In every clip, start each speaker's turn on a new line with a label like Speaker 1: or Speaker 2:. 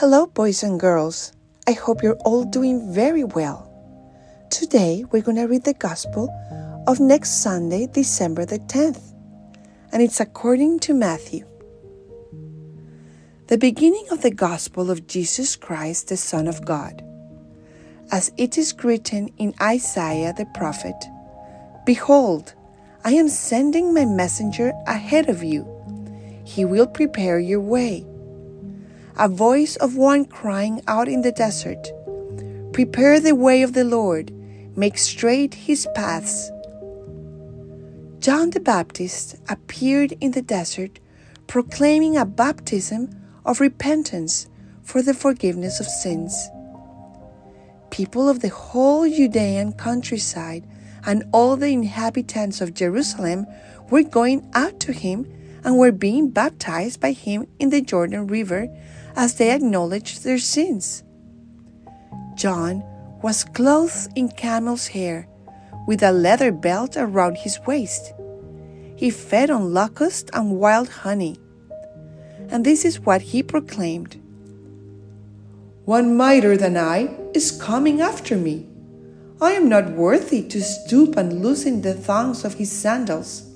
Speaker 1: Hello, boys and girls. I hope you're all doing very well. Today, we're going to read the Gospel of next Sunday, December the 10th, and it's according to Matthew. The beginning of the Gospel of Jesus Christ, the Son of God. As it is written in Isaiah the prophet Behold, I am sending my messenger ahead of you. He will prepare your way. A voice of one crying out in the desert Prepare the way of the Lord, make straight his paths. John the Baptist appeared in the desert proclaiming a baptism of repentance for the forgiveness of sins. People of the whole Judean countryside and all the inhabitants of Jerusalem were going out to him and were being baptized by him in the Jordan River as they acknowledged their sins. John was clothed in camel's hair with a leather belt around his waist. He fed on locusts and wild honey. And this is what he proclaimed One mightier than I is coming after me I am not worthy to stoop and loosen the thongs of his sandals.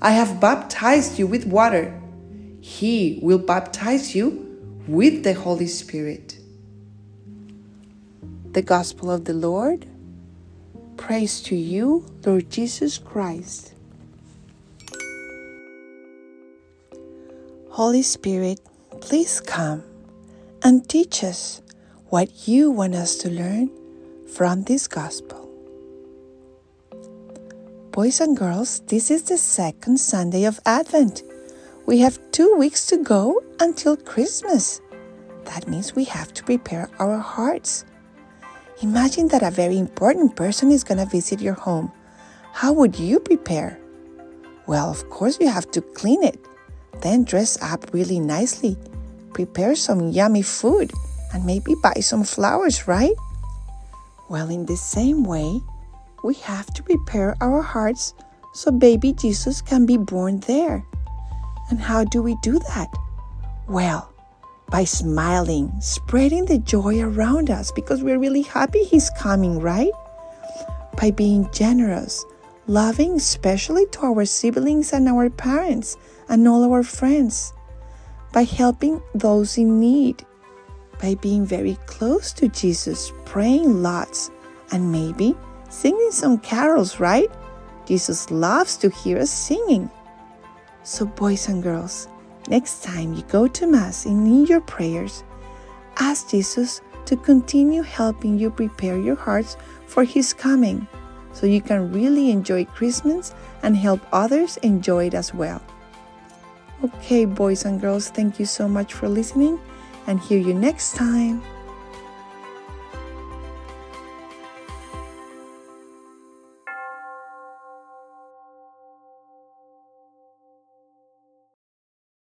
Speaker 1: I have baptized you with water. He will baptize you with the Holy Spirit. The Gospel of the Lord. Praise to you, Lord Jesus Christ. Holy Spirit, please come and teach us what you want us to learn from this gospel. Boys and girls, this is the second Sunday of Advent. We have two weeks to go until Christmas. That means we have to prepare our hearts. Imagine that a very important person is going to visit your home. How would you prepare? Well, of course, you have to clean it, then dress up really nicely, prepare some yummy food, and maybe buy some flowers, right? Well, in the same way, we have to prepare our hearts so baby Jesus can be born there. And how do we do that? Well, by smiling, spreading the joy around us because we're really happy he's coming, right? By being generous, loving, especially to our siblings and our parents and all our friends. By helping those in need, by being very close to Jesus, praying lots, and maybe singing some carols, right? Jesus loves to hear us singing. So, boys and girls, next time you go to Mass and in your prayers, ask Jesus to continue helping you prepare your hearts for His coming so you can really enjoy Christmas and help others enjoy it as well. Okay, boys and girls, thank you so much for listening and hear you next time.